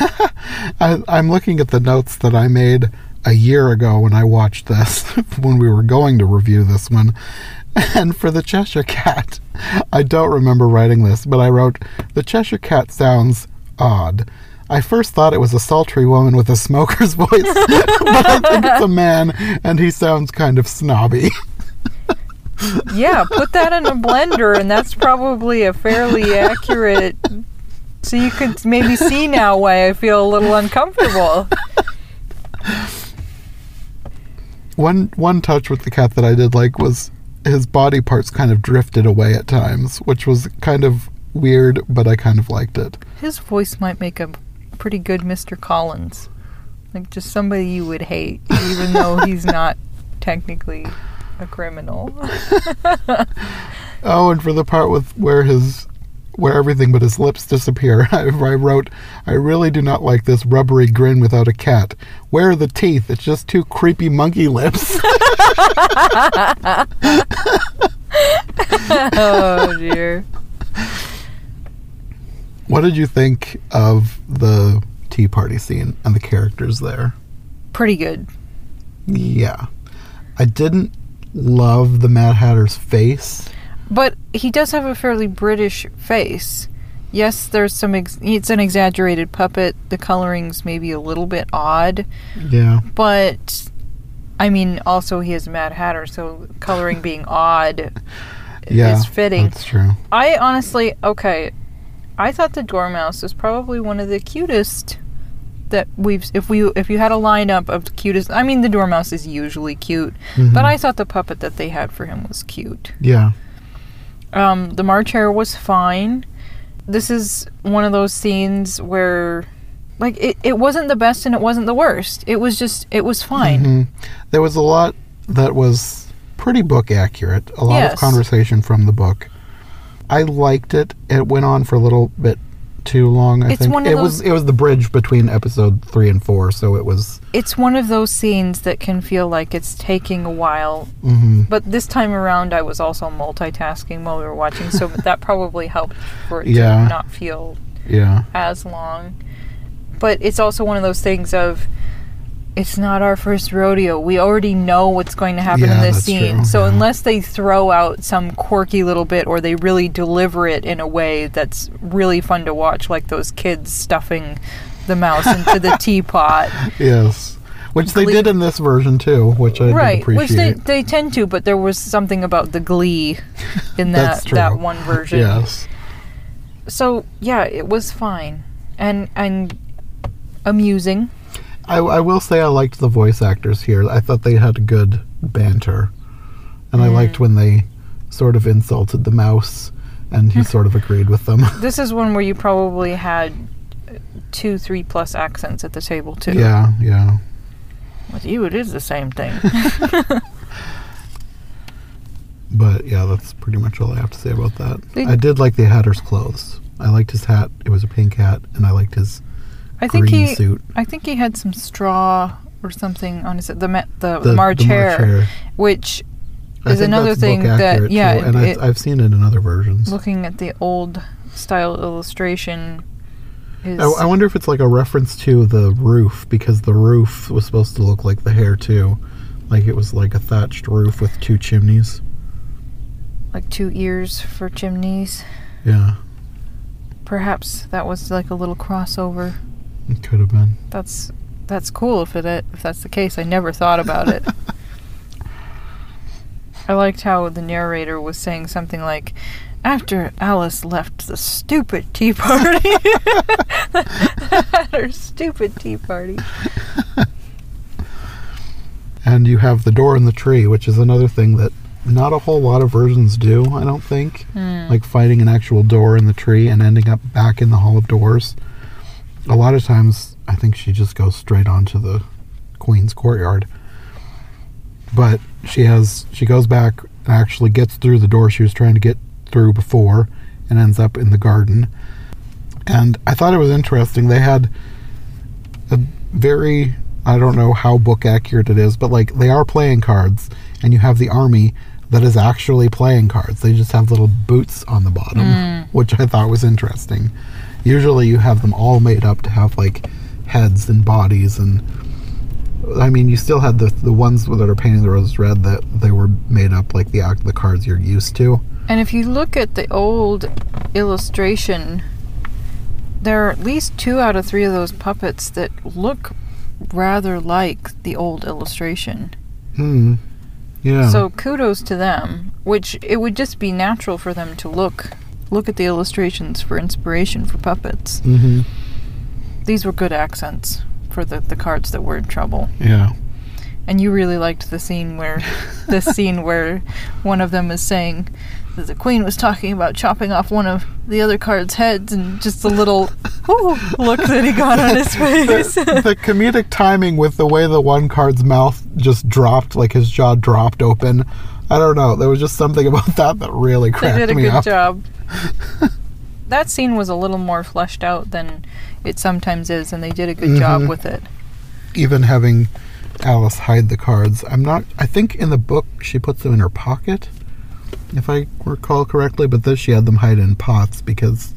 I, I'm looking at the notes that I made a year ago when I watched this, when we were going to review this one. And for the Cheshire Cat, I don't remember writing this, but I wrote, The Cheshire Cat sounds odd. I first thought it was a sultry woman with a smoker's voice, but I think it's a man, and he sounds kind of snobby. Yeah, put that in a blender, and that's probably a fairly accurate. So you could maybe see now why I feel a little uncomfortable. One one touch with the cat that I did like was his body parts kind of drifted away at times, which was kind of weird, but I kind of liked it. His voice might make a pretty good Mr. Collins. Like just somebody you would hate, even though he's not technically a criminal. Oh, and for the part with where his where everything but his lips disappear, I, I wrote, I really do not like this rubbery grin without a cat. Where are the teeth? It's just two creepy monkey lips. oh dear. what did you think of the tea party scene and the characters there? Pretty good. Yeah. I didn't love the Mad Hatter's face. But he does have a fairly British face. Yes, there's some. Ex- it's an exaggerated puppet. The coloring's maybe a little bit odd, Yeah. but I mean, also he is a Mad Hatter, so coloring being odd Yeah. is fitting. That's true. I honestly, okay, I thought the Dormouse was probably one of the cutest that we've. If we, if you had a lineup of the cutest, I mean, the Dormouse is usually cute, Mhm. but I thought the puppet that they had for him was cute. Yeah. Um, the March Hare was fine. This is one of those scenes where, like, it, it wasn't the best and it wasn't the worst. It was just, it was fine. Mhm. There was a lot that was pretty book accurate. A lot Yes. of conversation from the book. I liked it. It went on for a little bit too long. I It's think one of it those- was. It was the bridge between episode three and four, so it was. It's one of those scenes that can feel like it's taking a while. hmm But this time around, I was also multitasking while we were watching, so that probably helped for it Yeah. to not feel Yeah. as long. But it's also one of those things of it's not our first rodeo. We already know what's going to happen Yeah, in this scene. true, So yeah. unless they throw out some quirky little bit or they really deliver it in a way that's really fun to watch, like those kids stuffing the mouse into the teapot. Yes. Which they did in this version too, which I did right, which they, they tend to, but there was something about the glee in that that one version. yes. So yeah, it was fine. And and amusing. I, I will say I liked the voice actors here. I thought they had good banter, and I Mm. liked when they sort of insulted the mouse, and he sort of agreed with them. This is one where you probably had two, three plus accents at the table too. yeah, yeah. With you, it is the same thing. But yeah, that's pretty much all I have to say about that. I did like the Hatter's clothes. I liked his hat. It was a pink hat, and I liked his I think he, suit. I think he had some straw or something on his the the, The, the March the hair, hair. which is another thing that yeah, too, and it- I, I've seen it in other versions. looking at the old style illustration is I, I wonder if it's like a reference to the roof because the roof was supposed to look like the hare too, like it was like a thatched roof with two chimneys. like two ears for chimneys. Yeah, Perhaps that was like a little crossover. It could have been. That's that's cool if it if that's the case. I never thought about it. I liked how the narrator was saying something like, "After Alice left the stupid tea party, her stupid tea party." And you have the door in the tree, which is another thing that not a whole lot of versions do. I don't think. Hmm. like fighting an actual door in the tree and ending up back in the Hall of Doors. A lot of times, I think she just goes straight onto the Queen's courtyard. But she has she goes back and actually gets through the door she was trying to get through before and ends up in the garden. And I thought it was interesting. They had a very I don't know how book accurate it is, but like they are playing cards and you have the army that is actually playing cards. They just have little boots on the bottom, Mm. which I thought was interesting. Usually you have them all made up to have like heads and bodies and I mean you still had the the ones that are painting the roses red that they were made up like the act the cards you're used to. And if you look at the old illustration, there are at least two out of three of those puppets that look rather like the old illustration. Hmm. Yeah. So kudos to them, which it would just be natural for them to look look at the illustrations for inspiration for puppets. hmm These were good accents for the, the cards that were in trouble. Yeah. And you really liked the scene where the scene where one of them is saying that the queen was talking about chopping off one of the other card's heads and just the little "Ooh," look that he got on his face. the, the comedic timing with the way the one card's mouth just dropped, like his jaw dropped open. I don't know. There was just something about that that really cracked me up. they did a good up. job. that scene was a little more fleshed out than it sometimes is, and they did a good job Mhm. with it. Even having Alice hide the cards, I'm not. I think in the book she puts them in her pocket, if I recall correctly. But this she had them hide in pots because.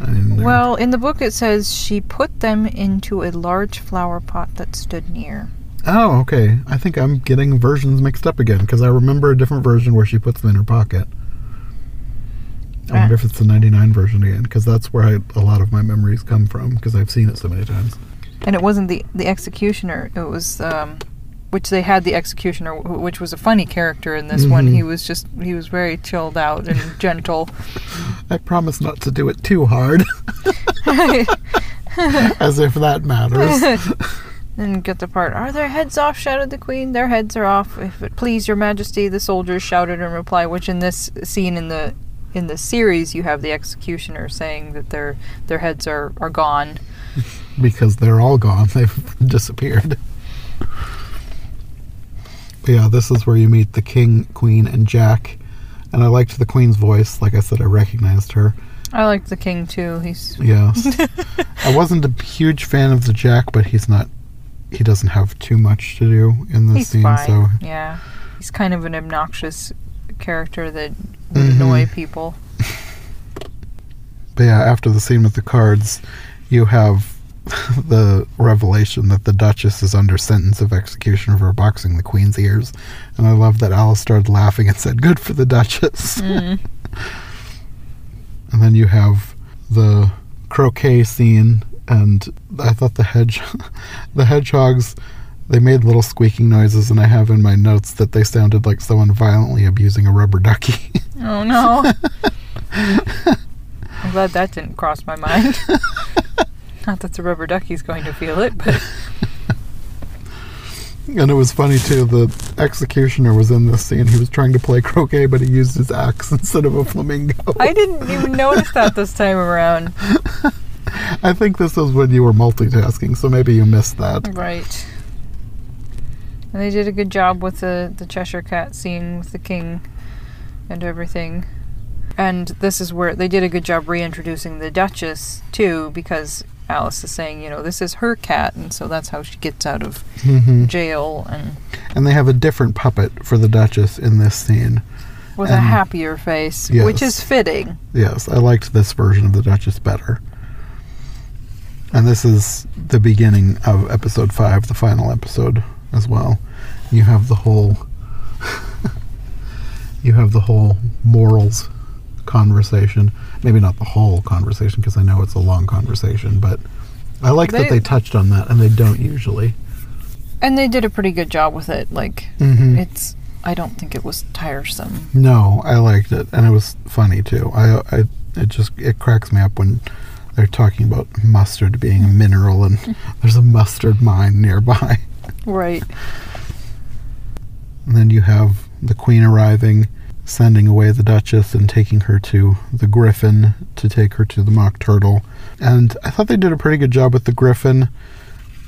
I mean, Well, in the book it says she put them into a large flower pot that stood near. Oh, okay. I think I'm getting versions mixed up again because I remember a different version where she puts them in her pocket. I wonder if it's the 99 version again because that's where I, a lot of my memories come from because I've seen it so many times. and it wasn't the the executioner it was um which they had the executioner which was a funny character in this one Mhm. he was just he was very chilled out and gentle I promise not to do it too hard, as if that matters. and get the part are their heads off shouted the queen their heads are off if it please your majesty the soldiers shouted in reply which in this scene in the in the series you have the executioner saying that their their heads are are gone because they're all gone. They've disappeared. But yeah, this is where you meet the king, queen, and Jack. And I liked the queen's voice. Like I said, I recognized her. i liked the king too he's Yes. I wasn't a huge fan of the Jack, but he's not. He doesn't have too much to do in this he's scene, fine so yeah he's kind of an obnoxious character that would Mhm. annoy people But yeah, after the scene with the cards, you have the revelation that the Duchess is under sentence of execution for boxing the Queen's ears. And I love that Alice started laughing and said, Good for the Duchess. Mm. And then you have the croquet scene, and I thought the hedge, the hedgehogs, they made little squeaking noises, and I have in my notes that they sounded like someone violently abusing a rubber ducky. Oh no. I'm glad that didn't cross my mind. Not that the rubber ducky's going to feel it, but And it was funny too. The executioner was in this scene. He was trying to play croquet, but he used his axe instead of a flamingo. I didn't even notice that this time around. I think this was when you were multitasking, so maybe you missed that. Right. And they did a good job with the, the Cheshire Cat scene with the king and everything. And this is where they did a good job reintroducing the Duchess, too, because Alice is saying, you know, this is her cat, and so that's how she gets out of hmm jail and And they have a different puppet for the Duchess in this scene. with a happier face, which is fitting. Yes, I liked this version of the Duchess better. And this is the beginning of episode five, the final episode as well. You have the whole you have the whole morals conversation. Maybe not the whole conversation because I know it's a long conversation, but I like They- that they touched on that and they don't usually. And they did a pretty good job with it. Like, Mhm. it's, I don't think it was tiresome. No, I liked it, and it was funny too. I, I, it just it cracks me up when they're talking about mustard being a mineral, and there's a mustard mine nearby. Right. And then you have the Queen arriving, sending away the Duchess and taking her to the Griffin to take her to the Mock Turtle. And I thought they did a pretty good job with the Griffin.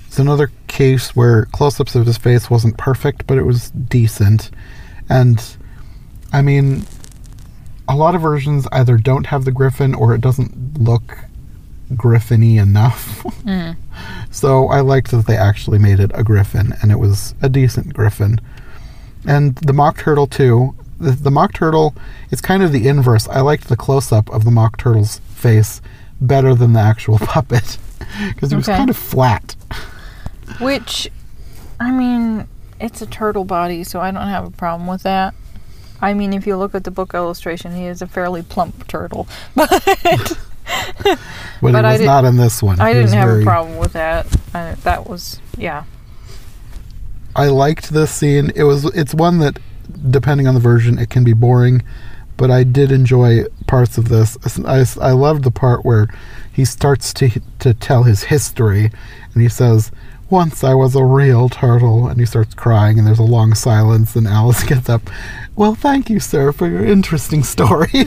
It's another case where close-ups of his face wasn't perfect, but it was decent. And I mean, a lot of versions either don't have the Griffin or it doesn't look Griffin-y enough. Mm. So I liked that they actually made it a griffin, and it was a decent griffin. And the mock turtle too. The, the mock turtle, it's kind of the inverse. I liked the close up of the mock turtle's face better than the actual puppet because it was Okay. kind of flat. Which, I mean, it's a turtle body, so I don't have a problem with that. I mean, if you look at the book illustration, he is a fairly plump turtle, but But, But I was not in this one. I He didn't have very- a problem with that. I, that was, yeah. I liked this scene. It was it's one that depending on the version it can be boring, but I did enjoy parts of this. I, I loved the part where he starts to to tell his history and he says, "Once I was a real turtle." And he starts crying and there's a long silence and Alice gets up, "Well, thank you, sir, for your interesting story."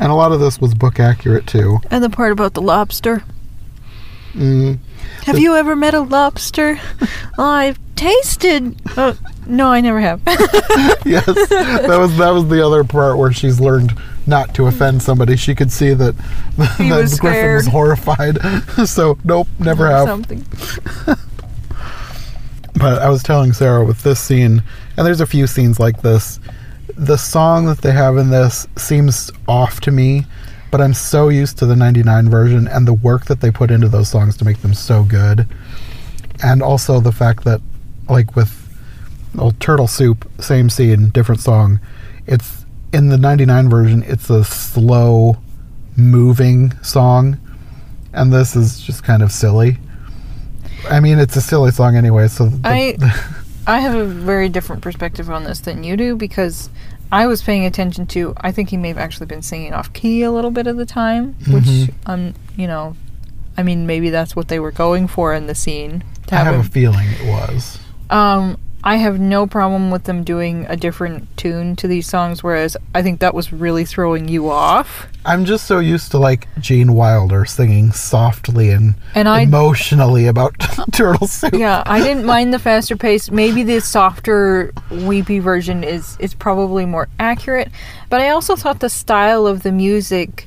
and a lot of this was book accurate too. And the part about the lobster. Mm. Have you ever met a lobster? I've tasted. Oh, no, I never have. yes, that was that was the other part where she's learned not to offend somebody. She could see that, that was Griffin was horrified. so nope, never have. Something. But I was telling Sarah with this scene, and there's a few scenes like this. The song that they have in this seems off to me, but I'm so used to the 99 version and the work that they put into those songs to make them so good. And also the fact that, like with old Turtle Soup, same scene, different song. It's in the 99 version, it's a slow moving song, and this is just kind of silly. I mean, it's a silly song anyway, so the, I- I have a very different perspective on this than you do because I was paying attention to. I think he may have actually been singing off key a little bit of the time, which Mhm. um, you know, I mean, maybe that's what they were going for in the scene. To I have a feeling it was. Um, I have no problem with them doing a different tune to these songs, whereas I think that was really throwing you off. I'm just so used to like Gene Wilder singing softly and And I, emotionally about Turtle Soup. yeah, I didn't mind the faster pace. Maybe the softer, weepy version is is probably more accurate, but I also thought the style of the music.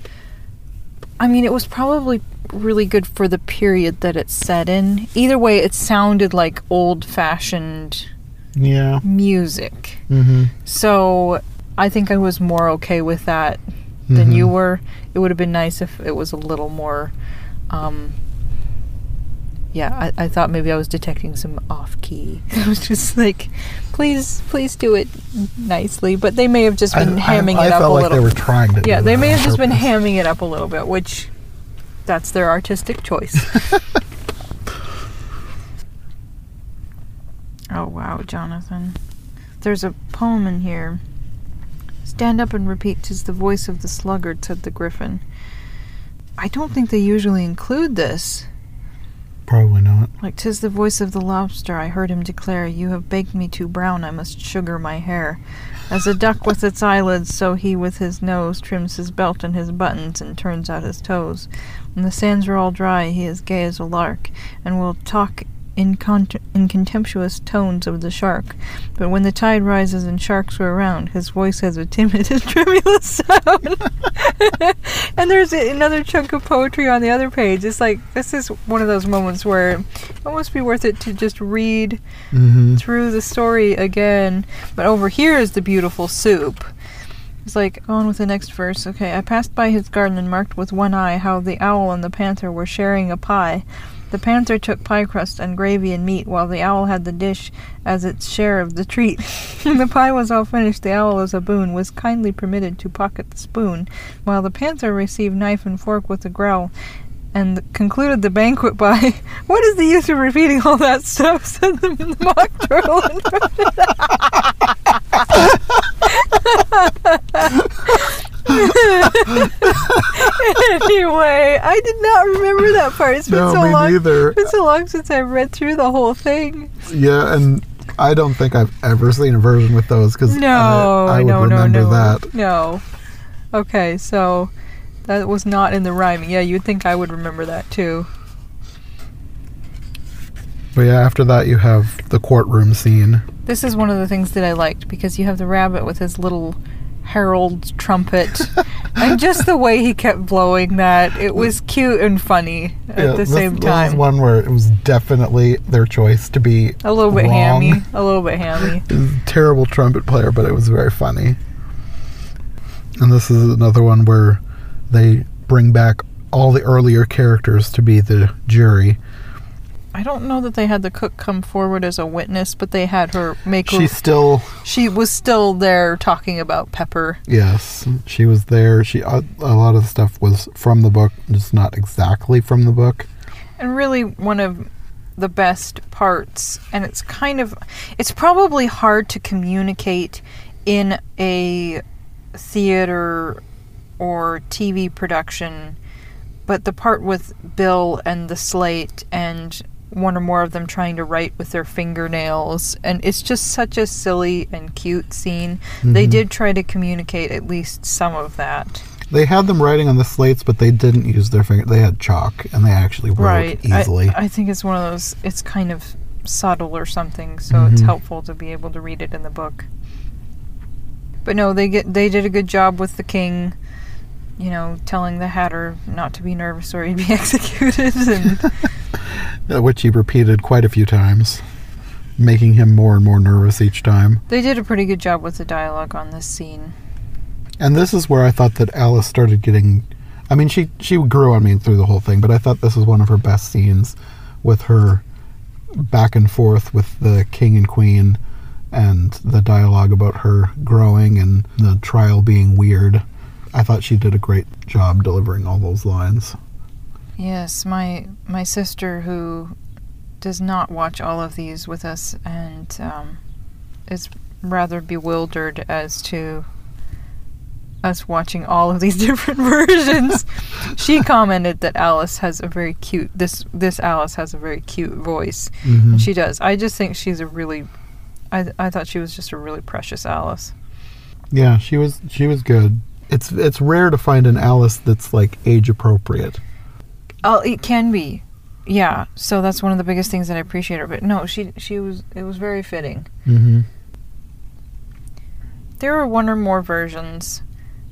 I mean, it was probably really good for the period that it's set in. Either way, it sounded like old-fashioned Yeah. music. Mm-hmm. So I think I was more okay with that than Mhm. you were. It would have been nice if it was a little more. Um, yeah, I, I thought maybe I was detecting some off key. I was just like, please, please do it nicely. But they may have just been I- hamming I it up felt a like little. they were trying to. yeah, they may have just been hamming it up a little bit, which that's their artistic choice. oh wow, Jonathan. There's a poem in here. Stand up and repeat, "'Tis the voice of the sluggard," said the griffin. I don't think they usually include this. Probably not. Like, "'Tis the voice of the lobster," I heard him declare, "You have baked me too brown, I must sugar my hair." As a duck with its eyelids, so he with his nose trims his belt and his buttons and turns out his toes. When the sands are all dry, he is gay as a lark, and will talk in, con- in contemptuous tones of the shark. But when the tide rises and sharks are around, his voice has a timid and tremulous sound. and there's another chunk of poetry on the other page. It's like this is one of those moments where it must be worth it to just read Mm-hmm. through the story again. But over here is the beautiful soup. It's like on with the next verse. Okay, I passed by his garden and marked with one eye how the owl and the panther were sharing a pie. The panther took pie crust and gravy and meat, while the owl had the dish as its share of the treat. when the pie was all finished, the owl, as a boon, was kindly permitted to pocket the spoon, while the panther received knife and fork with a growl, and concluded the banquet by, "What is the use of repeating all that stuff?" said the, the mock turtle. Anyway, I did not remember that part. It's been No, so me long. neither. It's been so long since I read through the whole thing. Yeah, and I don't think I've ever seen a version with those because No, I, I would no, remember no, no, that. no. Okay, so that was not in the rhyming. Yeah, you'd think I would remember that too. But yeah, after that you have the courtroom scene. This is one of the things that I liked because you have the rabbit with his little herald trumpet, and just the way he kept blowing that. It was cute and funny at yeah, the this, same this time. is one where it was definitely their choice to be a little bit wrong. hammy. A little bit hammy. He was a terrible trumpet player, but it was very funny. And this is another one where they bring back all the earlier characters to be the jury. I don't know that they had the cook come forward as a witness, but they had her make. She's still she was still there talking about Pepper. yes, she was there. She a, a lot of the stuff was from the book, just not exactly from the book. And really, one of the best parts, and it's kind of, it's probably hard to communicate in a theater or TV production, but the part with Bill and the slate and one or more of them trying to write with their fingernails, and it's just such a silly and cute scene. They Mhm. did try to communicate at least some of that. They had them writing on the slates, but they didn't use their finger. They had chalk, and they actually wrote right I- easily. I, think it's one of those it's kind of subtle or something so it's Mhm. helpful to be able to read it in the book but no they get they did a good job with the king you know telling the hatter not to be nervous or he'd be executed and Uh, which he repeated quite a few times, making him more and more nervous each time. they did a pretty good job with the dialogue on this scene And this is where I thought that Alice started getting. I mean, she she grew on me through the whole thing, but I thought this was one of her best scenes, with her back and forth with the king and queen, and the dialogue about her growing and the trial being weird. I thought she did a great job delivering all those lines. Yes my my sister who does not watch all of these with us and um, is rather bewildered as to us watching all of these different versions. she commented that Alice has a very cute this this Alice has a very cute voice. Mm-hmm. And she does. I just think she's a really I I thought she was just a really precious Alice. Yeah, she was she was good. It's it's rare to find an Alice that's like age appropriate. Oh, it can be. Yeah. So that's one of the biggest things that I appreciate her. But no, she she was it was very fitting. Mm-hmm. There are one or more versions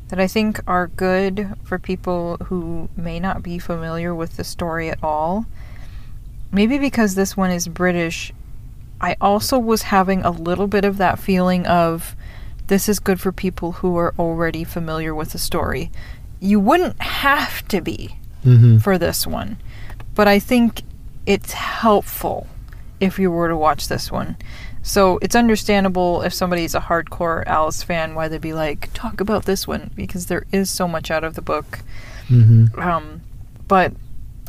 that I think are good for people who may not be familiar with the story at all. Maybe because this one is British, I also was having a little bit of that feeling of this is good for people who are already familiar with the story. You wouldn't have to be Mm-hmm. for this one, but I think it's helpful if you were to watch this one. So it's understandable if somebody's a hardcore Alice fan why they'd be like, talk about this one because there is so much out of the book. Mm-hmm. Um, but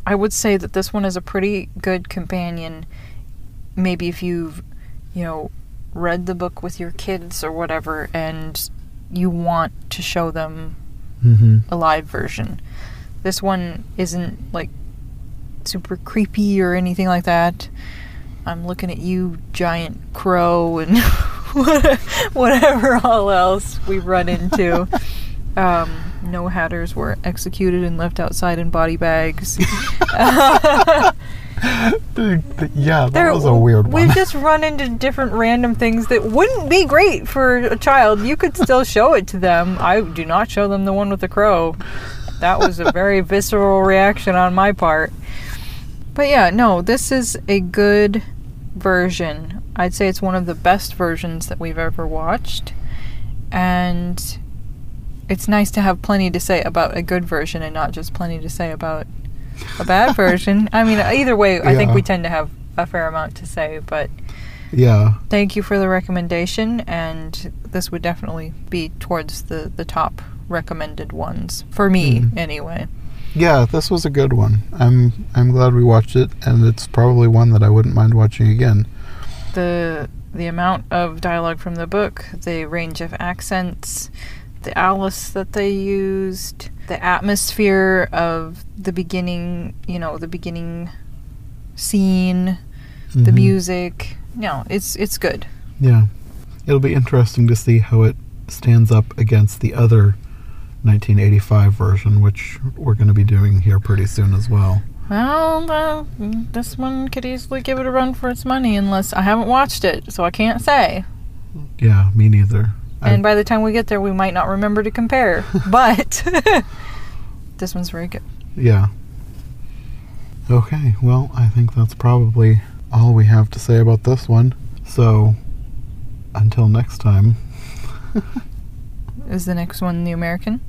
I would say that this one is a pretty good companion. Maybe if you've, you know, read the book with your kids or whatever, and you want to show them Mm-hmm. a live version. This one isn't like super creepy or anything like that. I'm looking at you, giant crow, and whatever all else we run into. Um, no hatters were executed and left outside in body bags. Yeah, that There- was a weird one. We've just run into different random things that wouldn't be great for a child. You could still show it to them. I do not show them the one with the crow. That was a very visceral reaction on my part. But yeah, no, this is a good version. I'd say it's one of the best versions that we've ever watched. And it's nice to have plenty to say about a good version and not just plenty to say about a bad version. I mean, either way, I think we tend to have a fair amount to say, but yeah, thank you for the recommendation, and this would definitely be towards the, the top recommended ones for me, Mhm. anyway. yeah, this was a good one. I'm I'm glad we watched it, and it's probably one that I wouldn't mind watching again. The the amount of dialogue from the book, the range of accents, the Alice that they used, the atmosphere of the beginning, you know, the beginning scene, the Mhm. music. No, it's it's good. Yeah, it'll be interesting to see how it stands up against the other 1985 version, which we're going to be doing here pretty soon as well. Well, this one could easily give it a run for its money unless I haven't watched it, so I can't say. Yeah, me neither. I- And by the time we get there, we might not remember to compare. but this one's very good. Yeah. Okay, well, I think that's probably all we have to say about this one. So, until next time, Is the next one the American?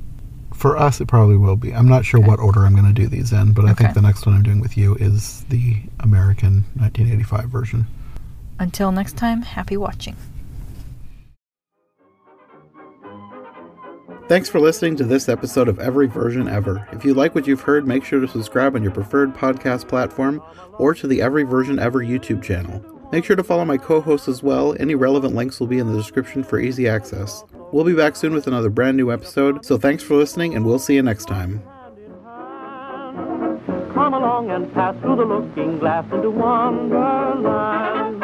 For us, it probably will be. I'm not sure Okay. what order I'm going to do these in, but I think the next one I'm doing with you is the American 1985 version. Until next time, happy watching. Thanks for listening to this episode of Every Version Ever. If you like what you've heard, make sure to subscribe on your preferred podcast platform or to the Every Version Ever YouTube channel. Make sure to follow my co hosts as well. Any relevant links will be in the description for easy access. We'll be back soon with another brand new episode, so thanks for listening, and we'll see you next time. Come along and pass through the looking glass into Wonderland.